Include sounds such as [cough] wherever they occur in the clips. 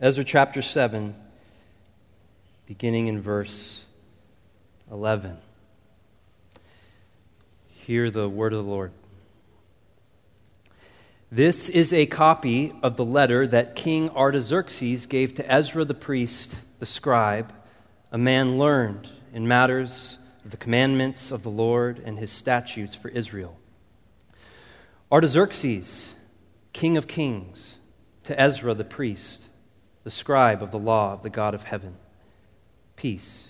Ezra chapter 7, beginning in verse 11. Hear the word of the Lord. This is a copy of the letter that King Artaxerxes gave to Ezra the priest, the scribe, a man learned in matters of the commandments of the Lord and his statutes for Israel. Artaxerxes, king of kings, to Ezra the priest, the scribe of the law of the God of heaven. Peace.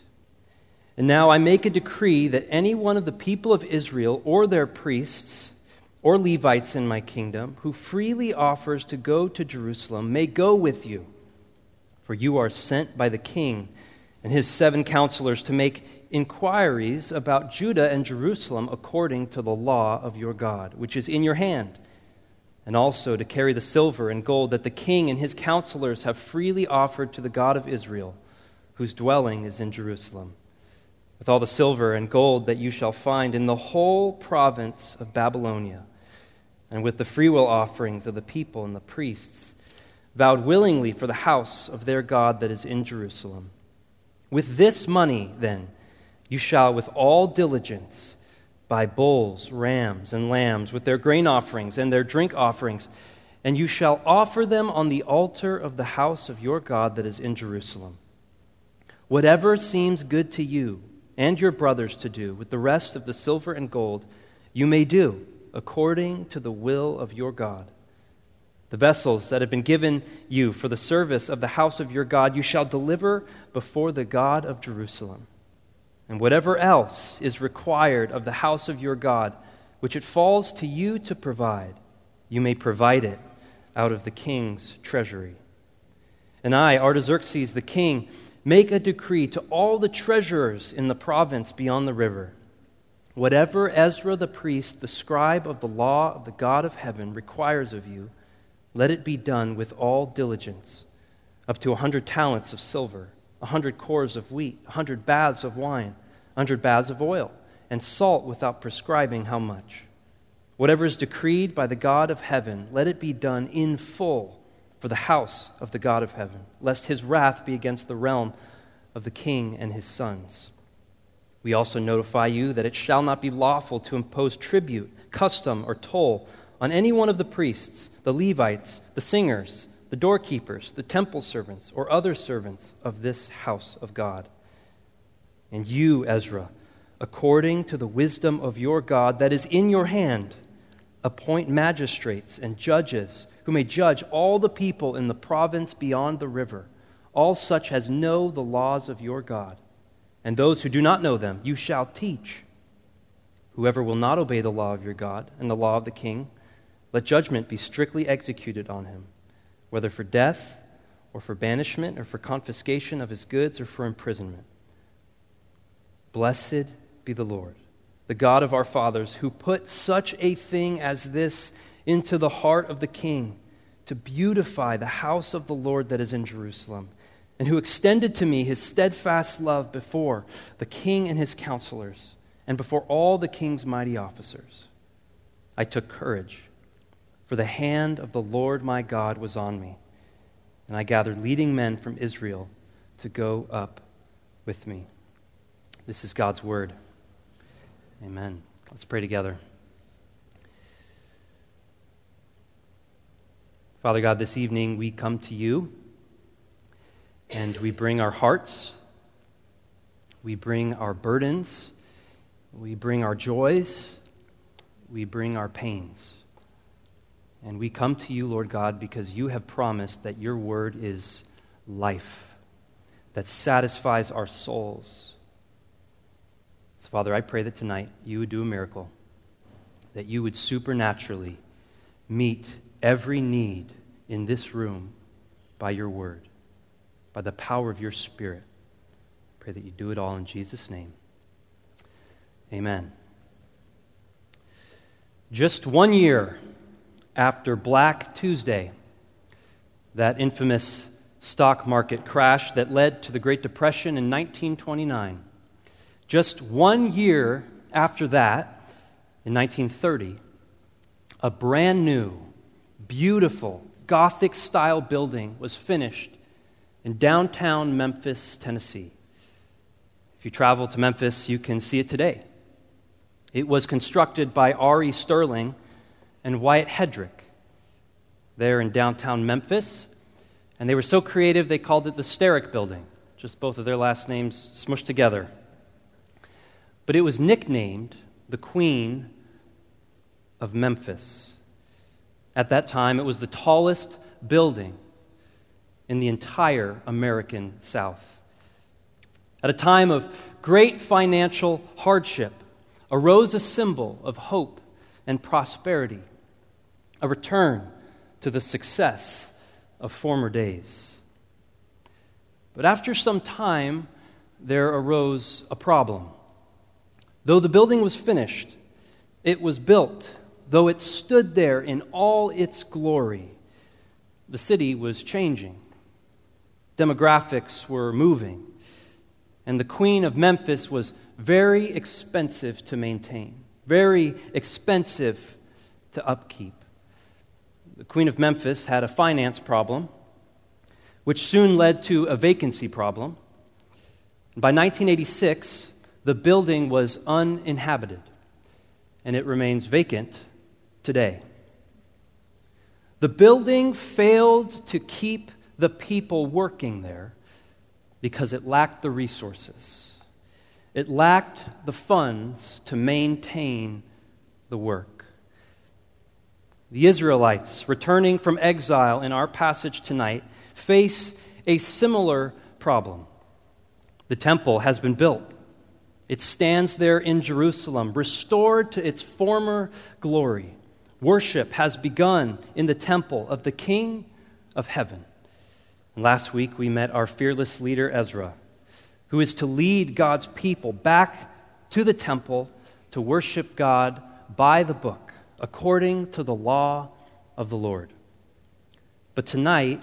And now I make a decree that any one of the people of Israel or their priests or Levites in my kingdom who freely offers to go to Jerusalem may go with you. For you are sent by the king and his seven counselors to make inquiries about Judah and Jerusalem according to the law of your God, which is in your hand and also to carry the silver and gold that the king and his counselors have freely offered to the God of Israel, whose dwelling is in Jerusalem, with all the silver and gold that you shall find in the whole province of Babylonia, and with the freewill offerings of the people and the priests, vowed willingly for the house of their God that is in Jerusalem. With this money, then, you shall with all diligence buy bulls, rams, and lambs, with their grain offerings and their drink offerings. And you shall offer them on the altar of the house of your God that is in Jerusalem. Whatever seems good to you and your brothers to do with the rest of the silver and gold, you may do according to the will of your God. The vessels that have been given you for the service of the house of your God, you shall deliver before the God of Jerusalem and whatever else is required of the house of your God, which it falls to you to provide, you may provide it out of the king's treasury. And I, Artaxerxes the king, make a decree to all the treasurers in the province beyond the river. Whatever Ezra the priest, the scribe of the law of the God of heaven, requires of you, let it be done with all diligence, up to a hundred talents of silver a hundred cors of wheat, a hundred baths of wine, a hundred baths of oil, and salt without prescribing how much. Whatever is decreed by the God of heaven, let it be done in full for the house of the God of heaven, lest his wrath be against the realm of the king and his sons. We also notify you that it shall not be lawful to impose tribute, custom, or toll on any one of the priests, the Levites, the singers, the doorkeepers, the temple servants, or other servants of this house of God. And you, Ezra, according to the wisdom of your God that is in your hand, appoint magistrates and judges who may judge all the people in the province beyond the river, all such as know the laws of your God. And those who do not know them, you shall teach. Whoever will not obey the law of your God and the law of the king, let judgment be strictly executed on him whether for death or for banishment or for confiscation of his goods or for imprisonment. Blessed be the Lord, the God of our fathers, who put such a thing as this into the heart of the king to beautify the house of the Lord that is in Jerusalem, and who extended to me his steadfast love before the king and his counselors, and before all the king's mighty officers. I took courage for the hand of the Lord my God was on me, and I gathered leading men from Israel to go up with me. This is God's word. Amen. Let's pray together. Father God, this evening we come to you and we bring our hearts, we bring our burdens, we bring our joys, we bring our pains. And we come to you, Lord God, because you have promised that your word is life that satisfies our souls. So, Father, I pray that tonight you would do a miracle, that you would supernaturally meet every need in this room by your word, by the power of your spirit. Pray that you do it all in Jesus' name. Amen. Just one year after Black Tuesday, that infamous stock market crash that led to the Great Depression in 1929. Just one year after that, in 1930, a brand new, beautiful, Gothic style building was finished in downtown Memphis, Tennessee. If you travel to Memphis, you can see it today. It was constructed by R.E. Sterling and Wyatt Hedrick there in downtown Memphis. And they were so creative, they called it the Sterick Building, just both of their last names smushed together. But it was nicknamed the Queen of Memphis. At that time, it was the tallest building in the entire American South. At a time of great financial hardship, arose a symbol of hope and prosperity, a return to the success of former days. But after some time, there arose a problem. Though the building was finished, it was built, though it stood there in all its glory, the city was changing. Demographics were moving and the Queen of Memphis was very expensive to maintain, very expensive to upkeep. The Queen of Memphis had a finance problem, which soon led to a vacancy problem. By 1986, the building was uninhabited, and it remains vacant today. The building failed to keep the people working there because it lacked the resources. It lacked the funds to maintain the work. The Israelites, returning from exile in our passage tonight, face a similar problem. The temple has been built. It stands there in Jerusalem, restored to its former glory. Worship has begun in the temple of the King of heaven. Last week, we met our fearless leader, Ezra, who is to lead God's people back to the temple to worship God by the book, according to the law of the Lord. But tonight,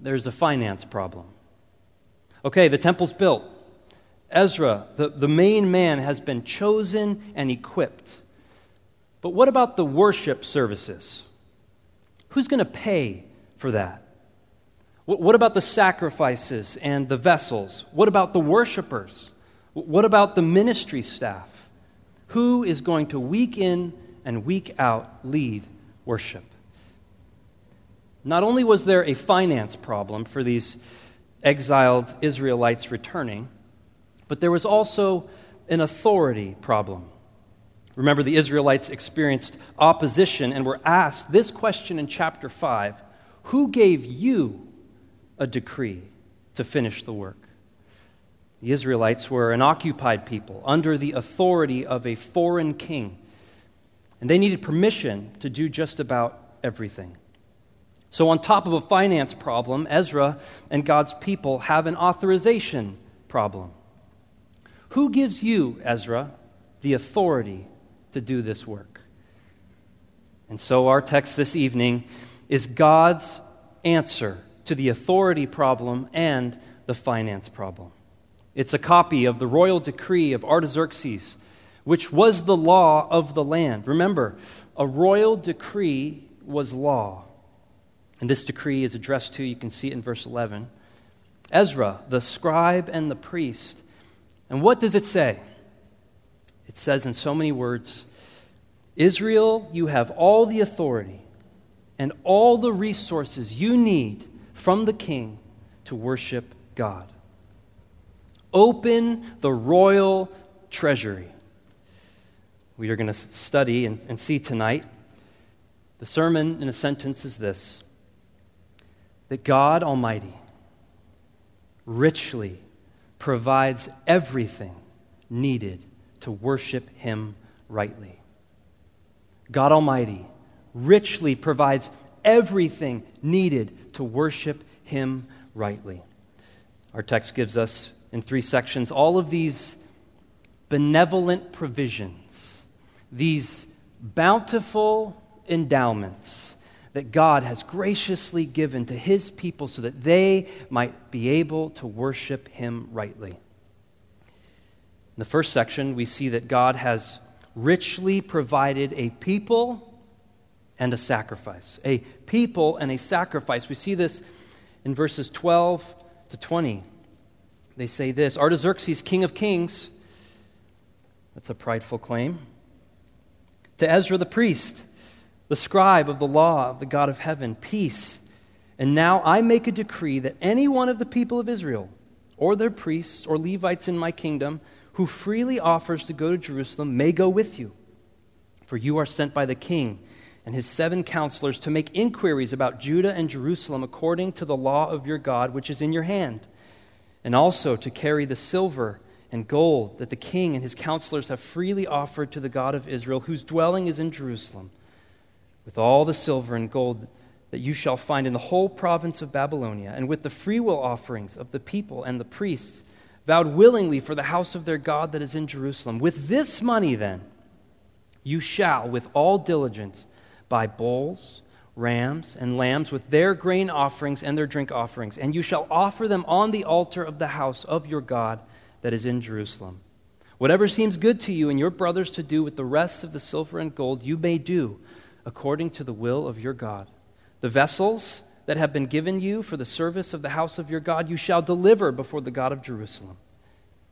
there's a finance problem. Okay, the temple's built. Ezra, the, the main man, has been chosen and equipped. But what about the worship services? Who's going to pay for that? What about the sacrifices and the vessels? What about the worshipers? What about the ministry staff? Who is going to week in and week out lead worship? Not only was there a finance problem for these exiled Israelites returning, but there was also an authority problem. Remember, the Israelites experienced opposition and were asked this question in chapter 5 Who gave you a decree to finish the work. The Israelites were an occupied people under the authority of a foreign king, and they needed permission to do just about everything. So, on top of a finance problem, Ezra and God's people have an authorization problem. Who gives you, Ezra, the authority to do this work? And so, our text this evening is God's answer to the authority problem and the finance problem. It's a copy of the royal decree of Artaxerxes, which was the law of the land. Remember, a royal decree was law. And this decree is addressed to, you can see it in verse 11, Ezra, the scribe and the priest. And what does it say? It says in so many words Israel, you have all the authority and all the resources you need from the king to worship God. Open the royal treasury. We are going to study and, and see tonight. The sermon in a sentence is this that God Almighty richly provides everything needed to worship Him rightly. God Almighty richly provides everything needed to worship Him rightly. Our text gives us in three sections all of these benevolent provisions, these bountiful endowments that God has graciously given to His people so that they might be able to worship Him rightly. In the first section, we see that God has richly provided a people and a sacrifice. A people and a sacrifice. We see this in verses 12 to 20. They say this Artaxerxes, king of kings, that's a prideful claim, to Ezra the priest, the scribe of the law of the God of heaven, peace. And now I make a decree that any one of the people of Israel, or their priests or Levites in my kingdom, who freely offers to go to Jerusalem, may go with you. For you are sent by the king and his seven counselors to make inquiries about Judah and Jerusalem according to the law of your God, which is in your hand, and also to carry the silver and gold that the king and his counselors have freely offered to the God of Israel, whose dwelling is in Jerusalem, with all the silver and gold that you shall find in the whole province of Babylonia, and with the freewill offerings of the people and the priests, vowed willingly for the house of their God that is in Jerusalem. With this money, then, you shall, with all diligence, buy bulls, rams, and lambs with their grain offerings and their drink offerings, and you shall offer them on the altar of the house of your God that is in Jerusalem. Whatever seems good to you and your brothers to do with the rest of the silver and gold, you may do according to the will of your God. The vessels that have been given you for the service of the house of your God, you shall deliver before the God of Jerusalem.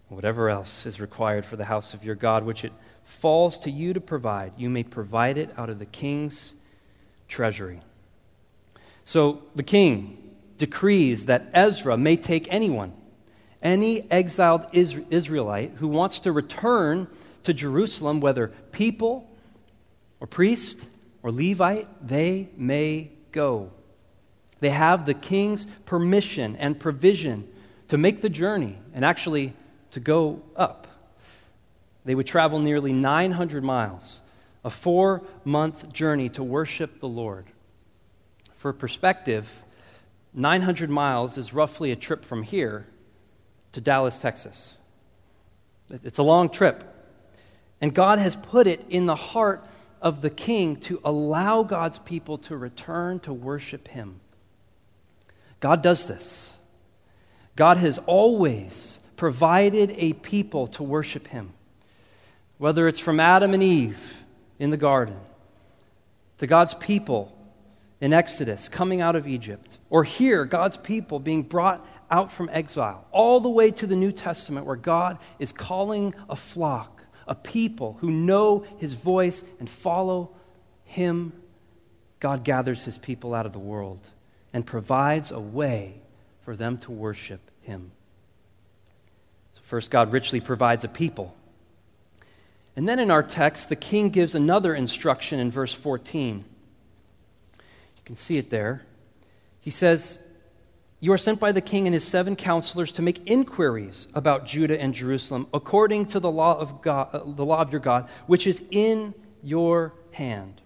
Whatever else is required for the house of your God, which it falls to you to provide, you may provide it out of the king's treasury. So the king decrees that Ezra may take anyone, any exiled Israelite who wants to return to Jerusalem, whether people or priest or Levite, they may go. They have the king's permission and provision to make the journey and actually to go up. They would travel nearly 900 miles, a four month journey to worship the Lord. For perspective, 900 miles is roughly a trip from here to Dallas, Texas. It's a long trip. And God has put it in the heart of the king to allow God's people to return to worship him. God does this. God has always provided a people to worship him. Whether it's from Adam and Eve in the garden, to God's people in Exodus coming out of Egypt, or here, God's people being brought out from exile, all the way to the New Testament where God is calling a flock, a people who know his voice and follow him. God gathers his people out of the world and provides a way for them to worship him. First, God richly provides a people. And then in our text, the king gives another instruction in verse 14. You can see it there. He says, You are sent by the king and his seven counselors to make inquiries about Judah and Jerusalem according to the law of, God, uh, the law of your God, which is in your hand.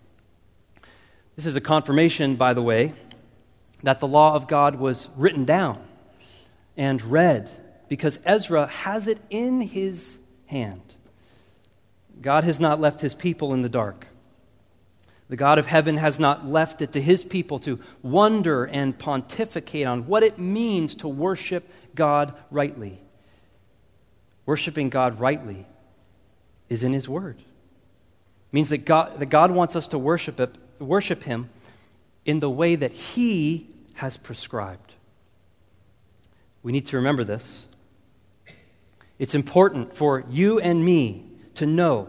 This is a confirmation, by the way, that the law of God was written down and read because Ezra has it in his hand. God has not left his people in the dark. The God of heaven has not left it to his people to wonder and pontificate on what it means to worship God rightly. Worshiping God rightly is in his word. It means that God, that God wants us to worship, it, worship him in the way that he has prescribed. We need to remember this. It's important for you and me to know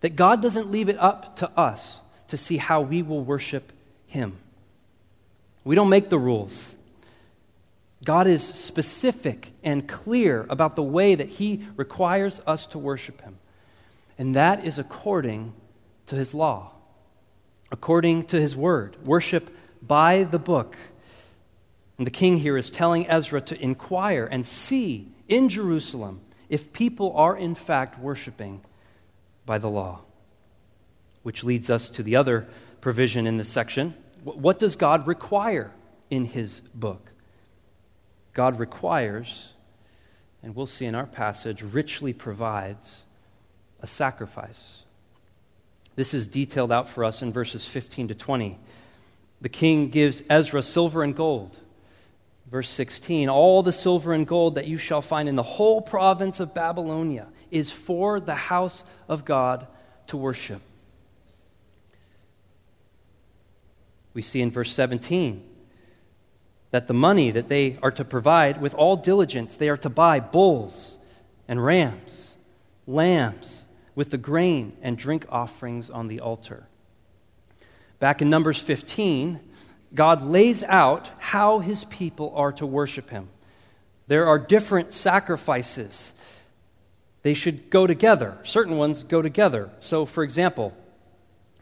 that God doesn't leave it up to us to see how we will worship Him. We don't make the rules. God is specific and clear about the way that He requires us to worship Him. And that is according to His law, according to His word. Worship by the book. And the king here is telling Ezra to inquire and see in Jerusalem if people are in fact worshiping by the law. Which leads us to the other provision in this section. What does God require in his book? God requires, and we'll see in our passage, richly provides a sacrifice. This is detailed out for us in verses 15 to 20. The king gives Ezra silver and gold Verse 16 All the silver and gold that you shall find in the whole province of Babylonia is for the house of God to worship. We see in verse 17 that the money that they are to provide with all diligence, they are to buy bulls and rams, lambs, with the grain and drink offerings on the altar. Back in Numbers 15, God lays out how his people are to worship him. There are different sacrifices. They should go together. Certain ones go together. So, for example,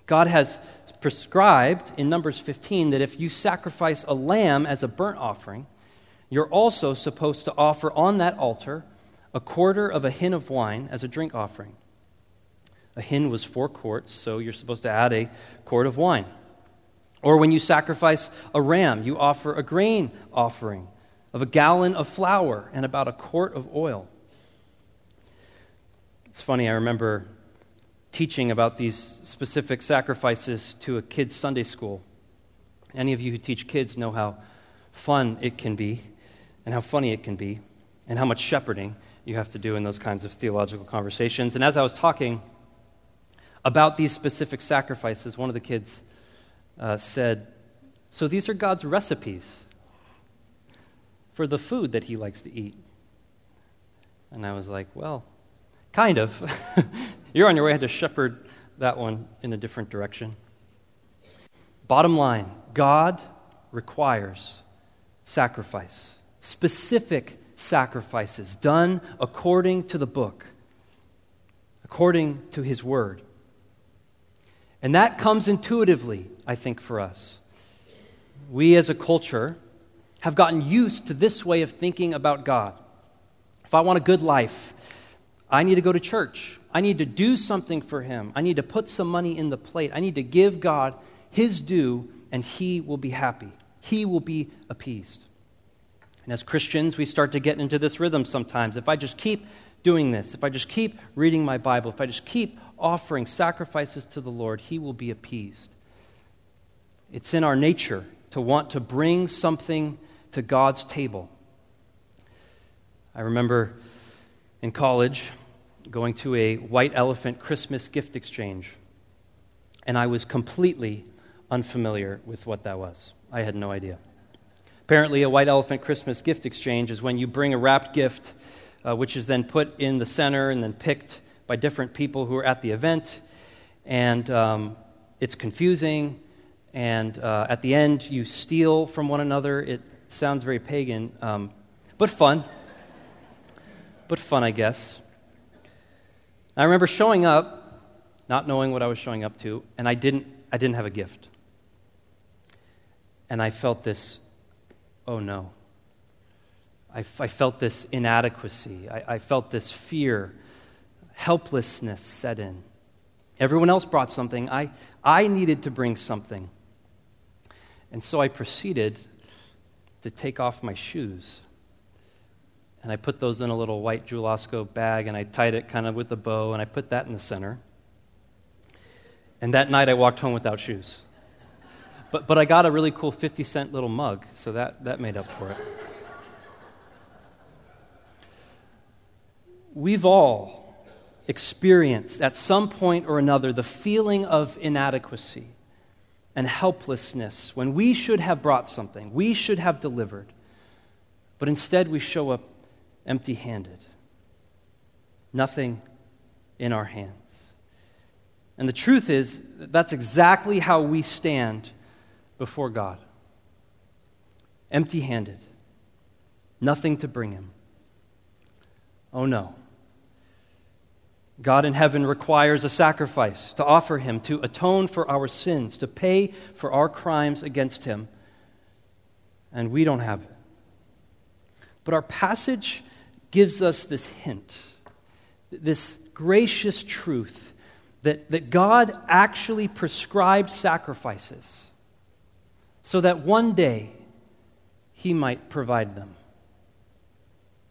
God has prescribed in Numbers 15 that if you sacrifice a lamb as a burnt offering, you're also supposed to offer on that altar a quarter of a hin of wine as a drink offering. A hin was four quarts, so you're supposed to add a quart of wine. Or when you sacrifice a ram, you offer a grain offering of a gallon of flour and about a quart of oil. It's funny, I remember teaching about these specific sacrifices to a kids' Sunday school. Any of you who teach kids know how fun it can be and how funny it can be and how much shepherding you have to do in those kinds of theological conversations. And as I was talking about these specific sacrifices, one of the kids uh, said, So these are God's recipes for the food that he likes to eat. And I was like, Well, kind of. [laughs] You're on your way. I had to shepherd that one in a different direction. Bottom line God requires sacrifice, specific sacrifices done according to the book, according to his word. And that comes intuitively, I think, for us. We as a culture have gotten used to this way of thinking about God. If I want a good life, I need to go to church. I need to do something for Him. I need to put some money in the plate. I need to give God His due, and He will be happy. He will be appeased. And as Christians, we start to get into this rhythm sometimes. If I just keep doing this, if I just keep reading my Bible, if I just keep offering sacrifices to the Lord, He will be appeased. It's in our nature to want to bring something to God's table. I remember in college going to a white elephant Christmas gift exchange, and I was completely unfamiliar with what that was. I had no idea. Apparently, a white elephant Christmas gift exchange is when you bring a wrapped gift, uh, which is then put in the center and then picked by different people who are at the event, and um, it's confusing. And uh, at the end, you steal from one another. It sounds very pagan, um, but fun. but fun, I guess. I remember showing up, not knowing what I was showing up to, and I didn't, I didn't have a gift. And I felt this, oh no. I, I felt this inadequacy. I, I felt this fear helplessness set in. Everyone else brought something. I, I needed to bring something. And so I proceeded to take off my shoes. And I put those in a little white Jewel-Osco bag and I tied it kind of with a bow and I put that in the center. And that night I walked home without shoes. But, but I got a really cool 50 cent little mug, so that, that made up for it. We've all experienced at some point or another the feeling of inadequacy and helplessness when we should have brought something, we should have delivered, but instead we show up empty handed. Nothing in our hands. And the truth is, that's exactly how we stand before God empty handed, nothing to bring Him. Oh no. God in heaven requires a sacrifice to offer him, to atone for our sins, to pay for our crimes against him. And we don't have it. But our passage gives us this hint, this gracious truth that, that God actually prescribed sacrifices so that one day he might provide them.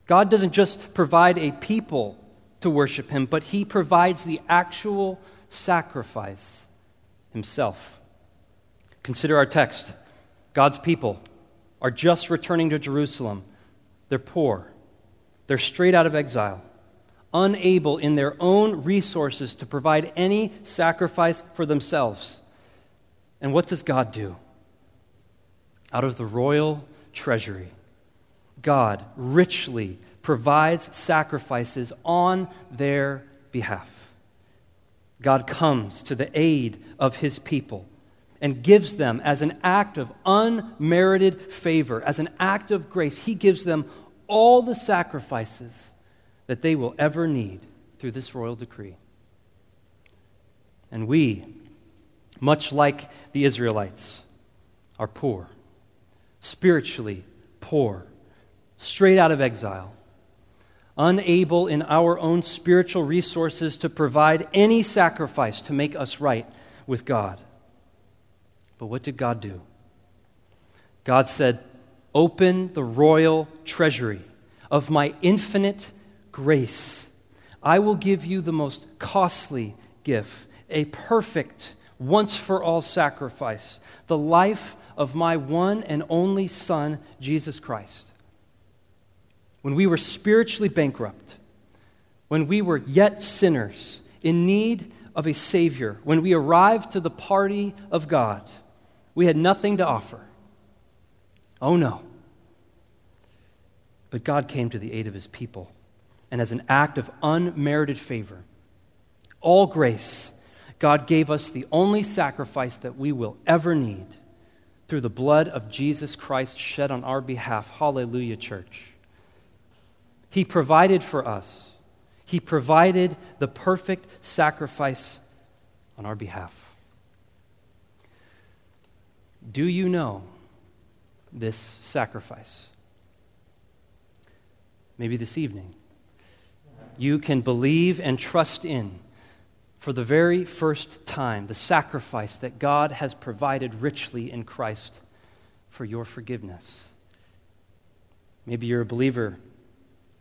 God doesn't just provide a people to worship him, but he provides the actual sacrifice himself. Consider our text. God's people are just returning to Jerusalem. They're poor, they're straight out of exile, unable in their own resources to provide any sacrifice for themselves. And what does God do? Out of the royal treasury. God richly provides sacrifices on their behalf. God comes to the aid of his people and gives them as an act of unmerited favor, as an act of grace. He gives them all the sacrifices that they will ever need through this royal decree. And we, much like the Israelites, are poor, spiritually poor, straight out of exile unable in our own spiritual resources to provide any sacrifice to make us right with God. But what did God do? God said, Open the royal treasury of my infinite grace. I will give you the most costly gift, a perfect, once for all sacrifice, the life of my one and only Son, Jesus Christ when we were spiritually bankrupt, when we were yet sinners in need of a Savior, when we arrived to the party of God, we had nothing to offer. Oh no. But God came to the aid of His people, and as an act of unmerited favor, all grace, God gave us the only sacrifice that we will ever need through the blood of Jesus Christ shed on our behalf. Hallelujah, church. He provided for us. He provided the perfect sacrifice on our behalf. Do you know this sacrifice? Maybe this evening. You can believe and trust in, for the very first time, the sacrifice that God has provided richly in Christ for your forgiveness. Maybe you're a believer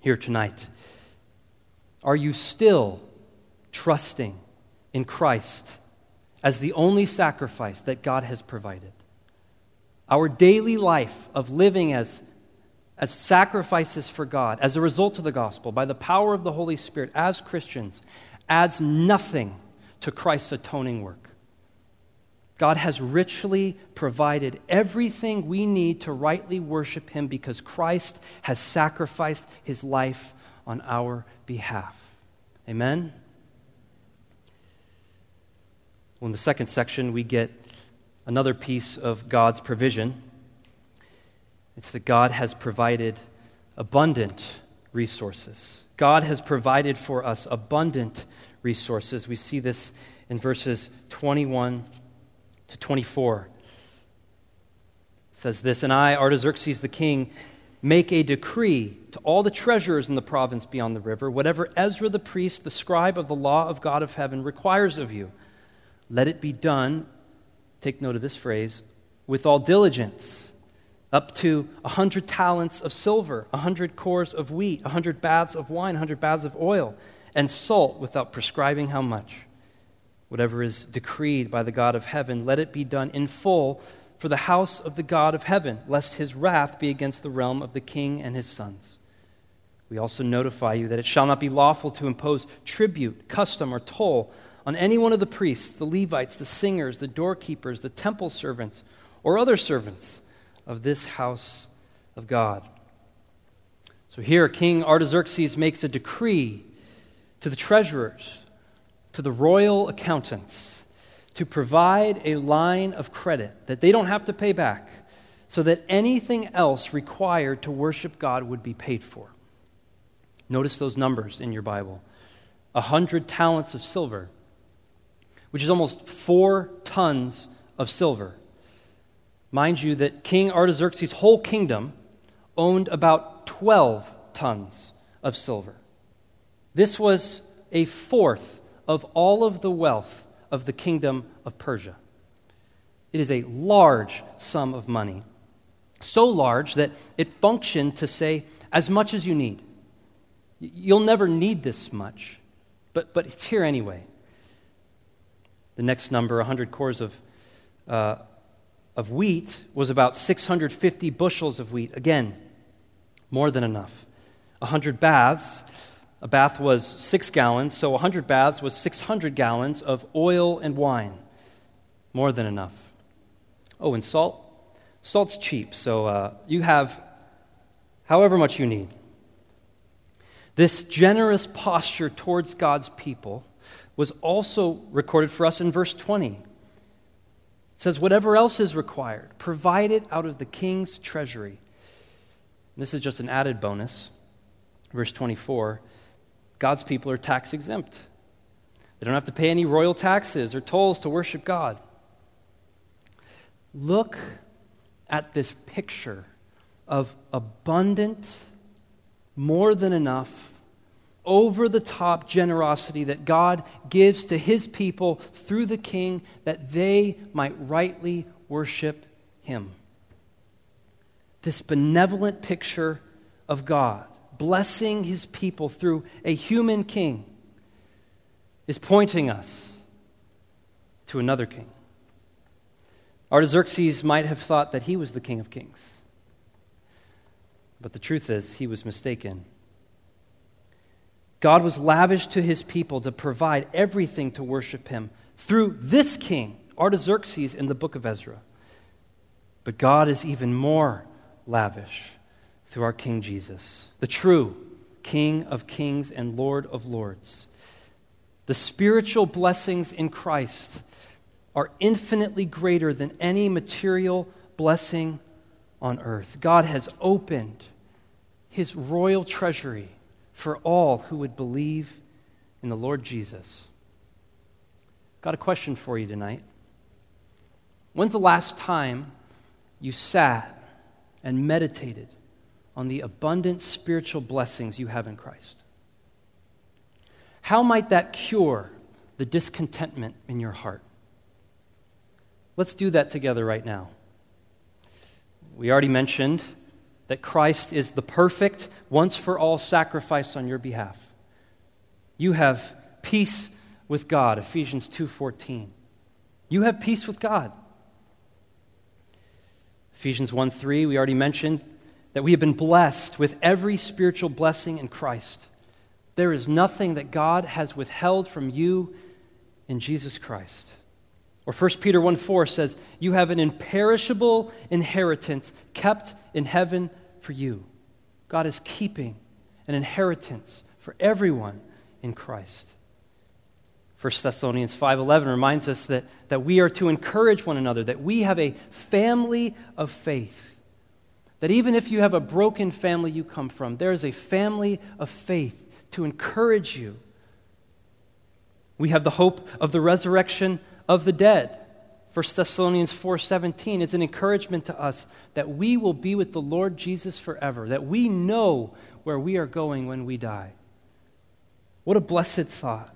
here tonight? Are you still trusting in Christ as the only sacrifice that God has provided? Our daily life of living as, as sacrifices for God, as a result of the gospel, by the power of the Holy Spirit, as Christians, adds nothing to Christ's atoning work. God has richly provided everything we need to rightly worship Him because Christ has sacrificed His life on our behalf. Amen? Well, in the second section, we get another piece of God's provision. It's that God has provided abundant resources. God has provided for us abundant resources. We see this in verses 21 to 24. It says this And I, Artaxerxes the king, make a decree to all the treasurers in the province beyond the river, whatever Ezra the priest, the scribe of the law of God of heaven, requires of you, let it be done, take note of this phrase, with all diligence, up to a hundred talents of silver, a hundred cors of wheat, a hundred baths of wine, a hundred baths of oil, and salt without prescribing how much Whatever is decreed by the God of heaven, let it be done in full for the house of the God of heaven, lest his wrath be against the realm of the king and his sons. We also notify you that it shall not be lawful to impose tribute, custom, or toll on any one of the priests, the Levites, the singers, the doorkeepers, the temple servants, or other servants of this house of God. So here, King Artaxerxes makes a decree to the treasurers to the royal accountants to provide a line of credit that they don't have to pay back so that anything else required to worship God would be paid for. Notice those numbers in your Bible a hundred talents of silver, which is almost four tons of silver. Mind you, that King Artaxerxes' whole kingdom owned about 12 tons of silver. This was a fourth of all of the wealth of the kingdom of Persia. It is a large sum of money, so large that it functioned to say, as much as you need. You'll never need this much, but, but it's here anyway. The next number, 100 cors of, uh, of wheat, was about 650 bushels of wheat. Again, more than enough. 100 baths a bath was six gallons, so 100 baths was 600 gallons of oil and wine. More than enough. Oh, and salt? Salt's cheap, so uh, you have however much you need. This generous posture towards God's people was also recorded for us in verse 20. It says, Whatever else is required, provide it out of the king's treasury. And this is just an added bonus. Verse 24 God's people are tax exempt. They don't have to pay any royal taxes or tolls to worship God. Look at this picture of abundant, more than enough, over the top generosity that God gives to his people through the king that they might rightly worship him. This benevolent picture of God blessing his people through a human king is pointing us to another king. Artaxerxes might have thought that he was the king of kings. But the truth is, he was mistaken. God was lavish to his people to provide everything to worship him through this king, Artaxerxes, in the book of Ezra. But God is even more lavish through our King Jesus, the true King of kings and Lord of lords. The spiritual blessings in Christ are infinitely greater than any material blessing on earth. God has opened his royal treasury for all who would believe in the Lord Jesus. Got a question for you tonight. When's the last time you sat and meditated on the abundant spiritual blessings you have in Christ? How might that cure the discontentment in your heart? Let's do that together right now. We already mentioned that Christ is the perfect, once for all sacrifice on your behalf. You have peace with God, Ephesians 2:14. You have peace with God. Ephesians 1:3, we already mentioned that we have been blessed with every spiritual blessing in Christ. There is nothing that God has withheld from you in Jesus Christ. Or 1 Peter 1 4 says, You have an imperishable inheritance kept in heaven for you. God is keeping an inheritance for everyone in Christ. 1 Thessalonians 5:11 reminds us that, that we are to encourage one another, that we have a family of faith. That even if you have a broken family you come from, there is a family of faith to encourage you. We have the hope of the resurrection of the dead. 1 Thessalonians 4:17 is an encouragement to us that we will be with the Lord Jesus forever, that we know where we are going when we die. What a blessed thought.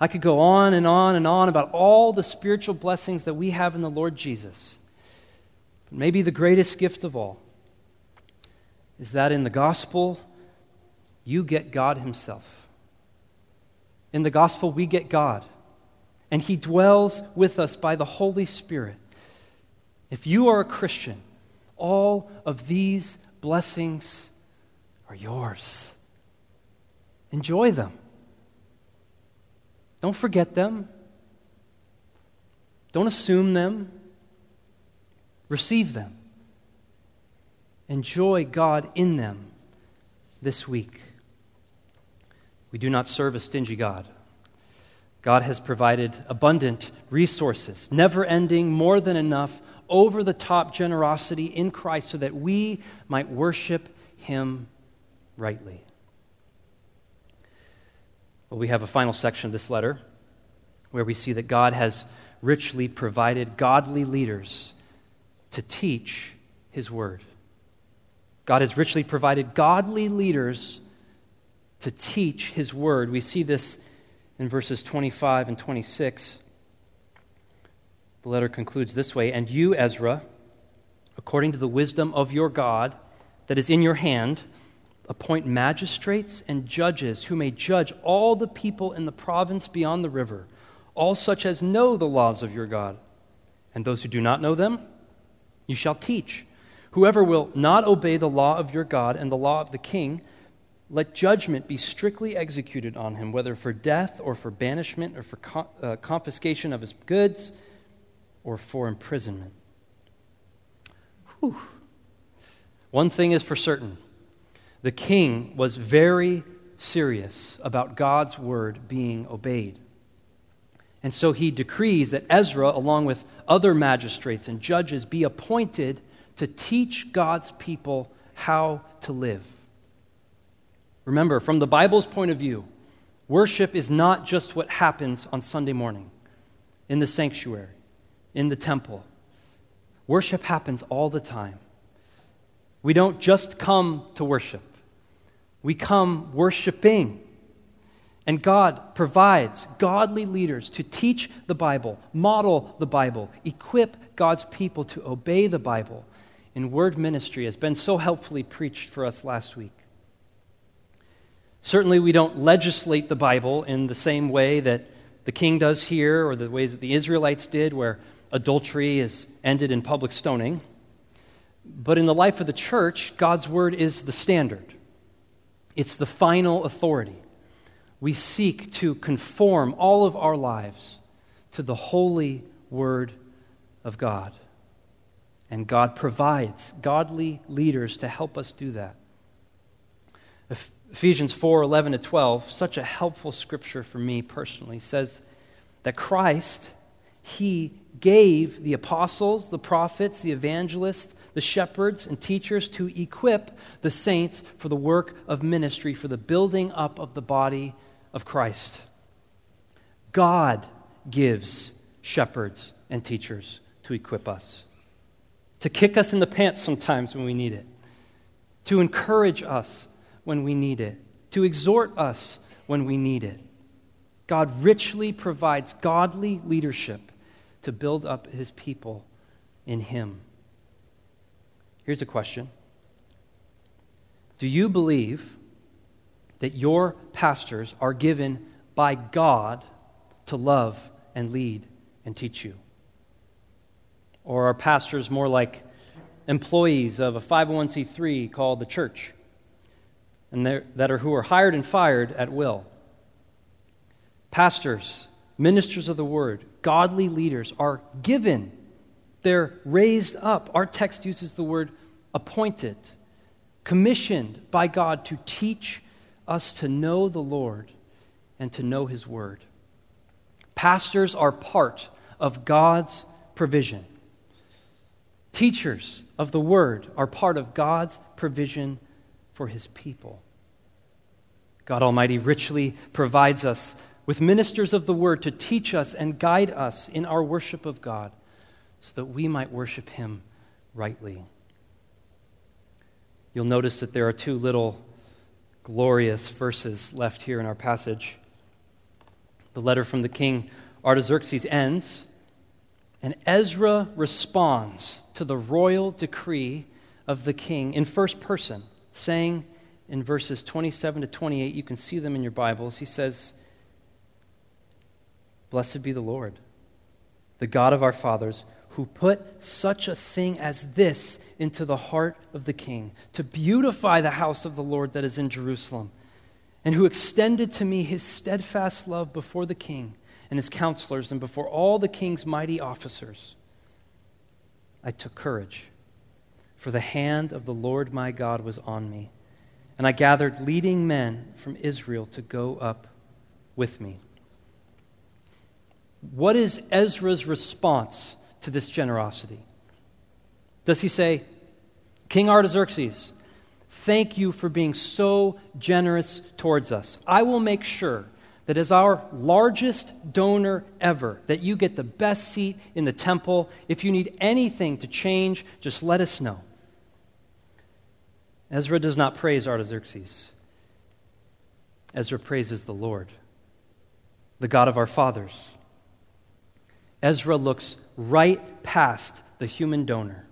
I could go on and on and on about all the spiritual blessings that we have in the Lord Jesus. But maybe the greatest gift of all is that in the gospel you get God himself. In the gospel we get God and He dwells with us by the Holy Spirit. If you are a Christian, all of these blessings are yours. Enjoy them. Don't forget them. Don't assume them. Receive them. Enjoy God in them this week. We do not serve a stingy God. God has provided abundant resources, never ending, more than enough, over the top generosity in Christ so that we might worship Him rightly. Well, we have a final section of this letter where we see that God has richly provided godly leaders to teach His Word. God has richly provided godly leaders to teach His Word. We see this in verses 25 and 26. The letter concludes this way And you, Ezra, according to the wisdom of your God that is in your hand, appoint magistrates and judges who may judge all the people in the province beyond the river, all such as know the laws of your God. And those who do not know them, you shall teach. Whoever will not obey the law of your God and the law of the king, let judgment be strictly executed on him, whether for death or for banishment or for co- uh, confiscation of his goods or for imprisonment. Whew. One thing is for certain the king was very serious about God's word being obeyed. And so he decrees that Ezra, along with other magistrates and judges, be appointed to teach God's people how to live. Remember, from the Bible's point of view, worship is not just what happens on Sunday morning in the sanctuary, in the temple. Worship happens all the time. We don't just come to worship, we come worshiping. And God provides godly leaders to teach the Bible, model the Bible, equip God's people to obey the Bible in word ministry has been so helpfully preached for us last week. Certainly, we don't legislate the Bible in the same way that the king does here or the ways that the Israelites did, where adultery is ended in public stoning. But in the life of the church, God's word is the standard, it's the final authority. We seek to conform all of our lives to the holy word of God. And God provides godly leaders to help us do that. Ephesians 4 11 to 12, such a helpful scripture for me personally, says that Christ, He gave the apostles, the prophets, the evangelists, the shepherds, and teachers to equip the saints for the work of ministry, for the building up of the body of Christ. God gives shepherds and teachers to equip us, to kick us in the pants sometimes when we need it, to encourage us when we need it, to exhort us when we need it. God richly provides godly leadership to build up his people in him. Here's a question Do you believe that your pastors are given by God to love and lead and teach you? Or are pastors more like employees of a 501c3 called the church? and that are who are hired and fired at will. Pastors, ministers of the word, godly leaders are given. They're raised up. Our text uses the word appointed, commissioned by God to teach us to know the Lord and to know his word. Pastors are part of God's provision. Teachers of the word are part of God's provision for his people. God Almighty richly provides us with ministers of the word to teach us and guide us in our worship of God so that we might worship him rightly. You'll notice that there are two little glorious verses left here in our passage. The letter from the king Artaxerxes ends, and Ezra responds to the royal decree of the king in first person saying in verses 27 to 28, you can see them in your Bibles. He says, Blessed be the Lord, the God of our fathers, who put such a thing as this into the heart of the king, to beautify the house of the Lord that is in Jerusalem, and who extended to me his steadfast love before the king and his counselors and before all the king's mighty officers. I took courage for the hand of the Lord my God was on me. And I gathered leading men from Israel to go up with me. What is Ezra's response to this generosity? Does he say, King Artaxerxes, thank you for being so generous towards us. I will make sure that as our largest donor ever, that you get the best seat in the temple. If you need anything to change, just let us know. Ezra does not praise Artaxerxes. Ezra praises the Lord, the God of our fathers. Ezra looks right past the human donor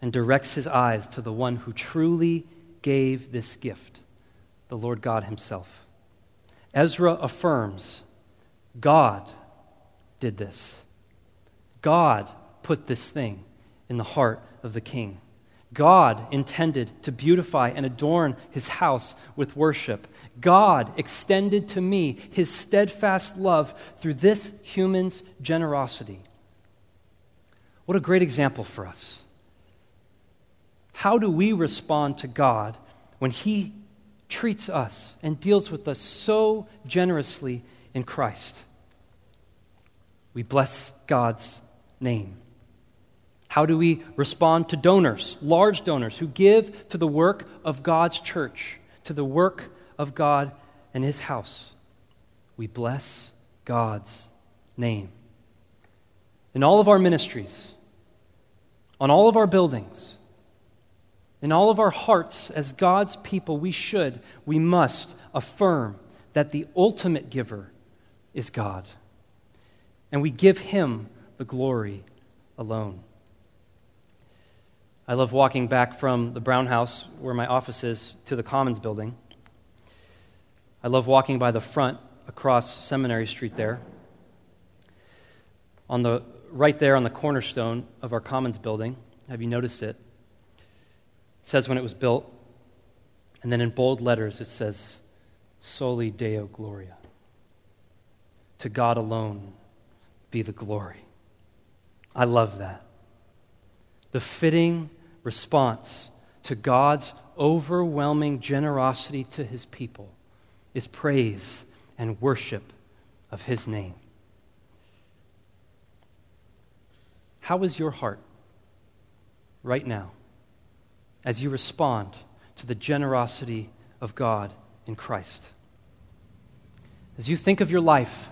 and directs his eyes to the one who truly gave this gift, the Lord God Himself. Ezra affirms God did this. God put this thing in the heart of the king. God intended to beautify and adorn his house with worship. God extended to me his steadfast love through this human's generosity. What a great example for us. How do we respond to God when He treats us and deals with us so generously in Christ? We bless God's name. How do we respond to donors, large donors, who give to the work of God's church, to the work of God and His house? We bless God's name. In all of our ministries, on all of our buildings, in all of our hearts as God's people, we should, we must affirm that the ultimate giver is God. And we give Him the glory alone. I love walking back from the Brown House, where my office is, to the Commons building. I love walking by the front across Seminary Street there. On the right there on the cornerstone of our Commons building, have you noticed it? Says when it was built, and then in bold letters it says, Soli Deo Gloria. To God alone be the glory. I love that. The fitting response to God's overwhelming generosity to his people is praise and worship of his name. How is your heart right now as you respond to the generosity of God in Christ? As you think of your life,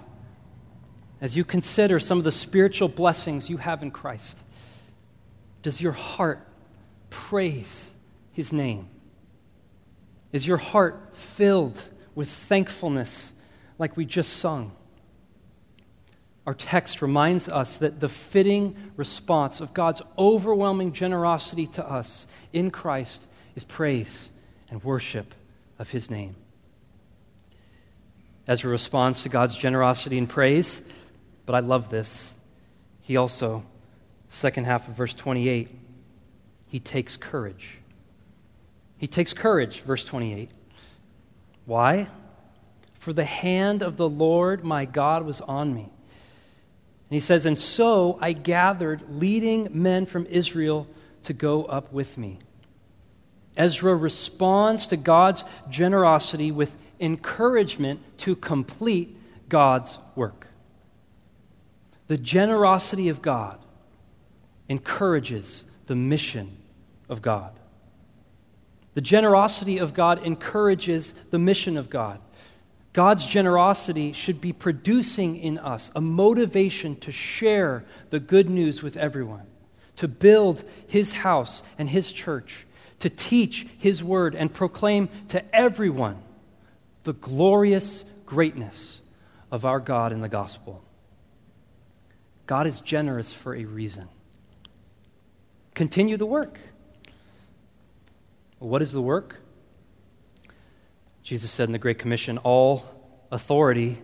as you consider some of the spiritual blessings you have in Christ, does your heart praise his name? Is your heart filled with thankfulness like we just sung? Our text reminds us that the fitting response of God's overwhelming generosity to us in Christ is praise and worship of his name. As a response to God's generosity and praise, but I love this. He also, second half of verse 28, he takes courage. He takes courage, verse 28. Why? For the hand of the Lord my God was on me. He says, And so I gathered leading men from Israel to go up with me. Ezra responds to God's generosity with encouragement to complete God's work. The generosity of God encourages the mission of God. The generosity of God encourages the mission of God. God's generosity should be producing in us a motivation to share the good news with everyone, to build His house and His church, to teach His word and proclaim to everyone the glorious greatness of our God in the gospel. God is generous for a reason. Continue the work. What is the work? Jesus said in the Great Commission, All authority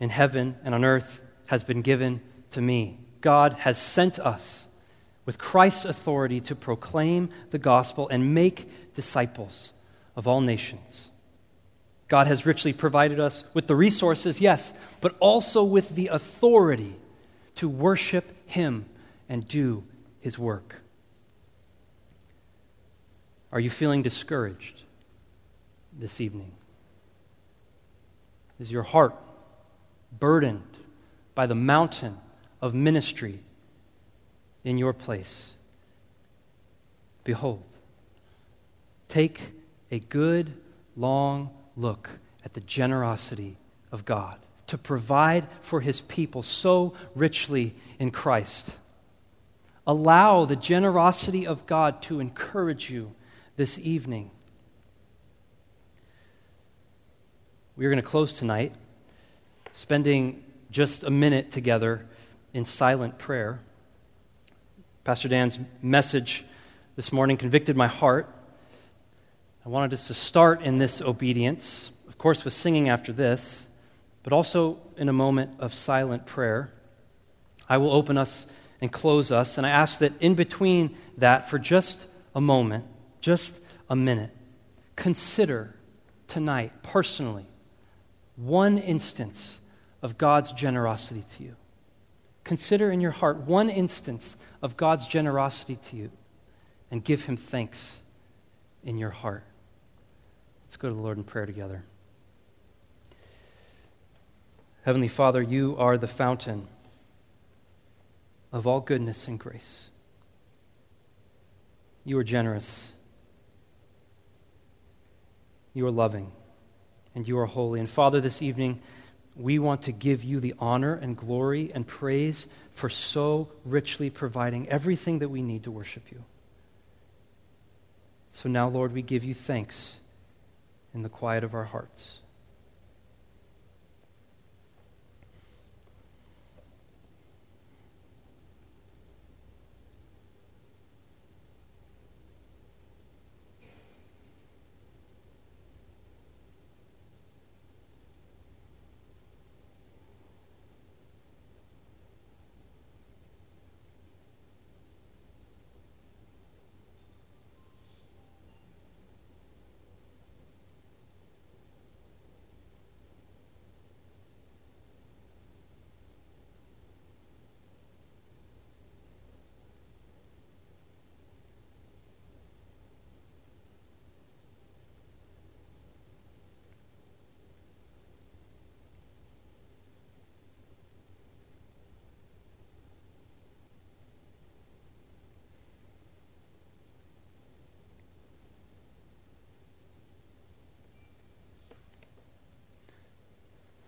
in heaven and on earth has been given to me. God has sent us with Christ's authority to proclaim the gospel and make disciples of all nations. God has richly provided us with the resources, yes, but also with the authority to worship Him and do His work. Are you feeling discouraged this evening? Is your heart burdened by the mountain of ministry in your place? Behold, take a good, long look at the generosity of God to provide for his people so richly in Christ. Allow the generosity of God to encourage you this evening. We are going to close tonight spending just a minute together in silent prayer. Pastor Dan's message this morning convicted my heart. I wanted us to start in this obedience, of course, with singing after this, but also in a moment of silent prayer. I will open us and close us, and I ask that in between that, for just a moment, just a minute, consider tonight, personally, one instance of God's generosity to you. Consider in your heart one instance of God's generosity to you and give Him thanks in your heart. Let's go to the Lord in prayer together. Heavenly Father, you are the fountain of all goodness and grace. You are generous. You are loving. And you are holy. And Father, this evening, we want to give you the honor and glory and praise for so richly providing everything that we need to worship you. So now, Lord, we give you thanks in the quiet of our hearts.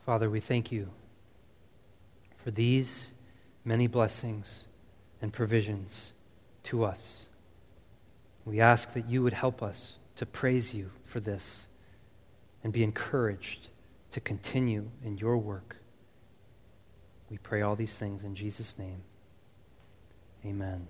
Father, we thank you for these many blessings and provisions to us. We ask that you would help us to praise you for this and be encouraged to continue in your work. We pray all these things in Jesus' name. Amen.